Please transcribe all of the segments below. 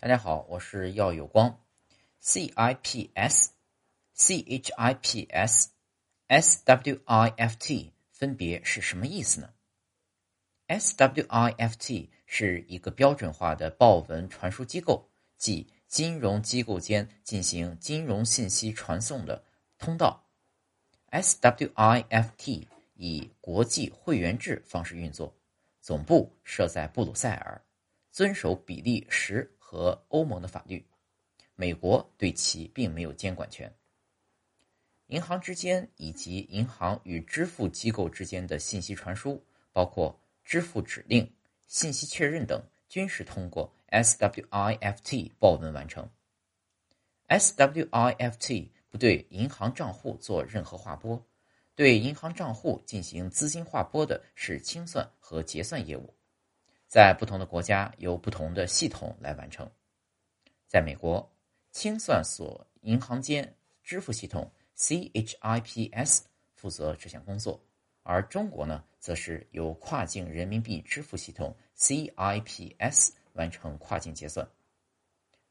大家好，我是耀有光。CIPS、CHIPS、SWIFT 分别是什么意思呢？SWIFT 是一个标准化的报文传输机构，即金融机构间进行金融信息传送的通道。SWIFT 以国际会员制方式运作，总部设在布鲁塞尔，遵守比利时。和欧盟的法律，美国对其并没有监管权。银行之间以及银行与支付机构之间的信息传输，包括支付指令、信息确认等，均是通过 SWIFT 报文完成。SWIFT 不对银行账户做任何划拨，对银行账户进行资金划拨的是清算和结算业务。在不同的国家由不同的系统来完成。在美国，清算所银行间支付系统 CHIPS 负责这项工作，而中国呢，则是由跨境人民币支付系统 CIPS 完成跨境结算。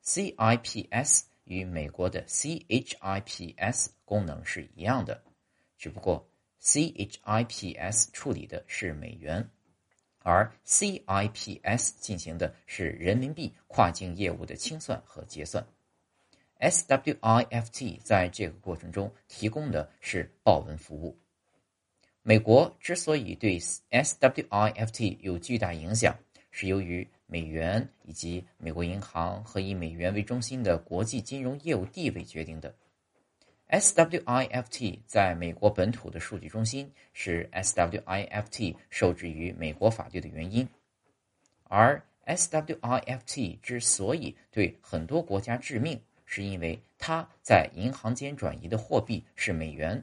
CIPS 与美国的 CHIPS 功能是一样的，只不过 CHIPS 处理的是美元。而 CIPS 进行的是人民币跨境业务的清算和结算，SWIFT 在这个过程中提供的是报文服务。美国之所以对 SWIFT 有巨大影响，是由于美元以及美国银行和以美元为中心的国际金融业务地位决定的。SWIFT 在美国本土的数据中心是 SWIFT 受制于美国法律的原因，而 SWIFT 之所以对很多国家致命，是因为它在银行间转移的货币是美元，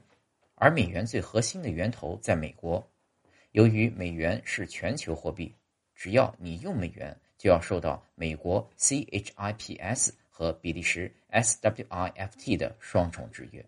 而美元最核心的源头在美国。由于美元是全球货币，只要你用美元，就要受到美国 CHIPS。和比利时 SWIFT 的双重制约。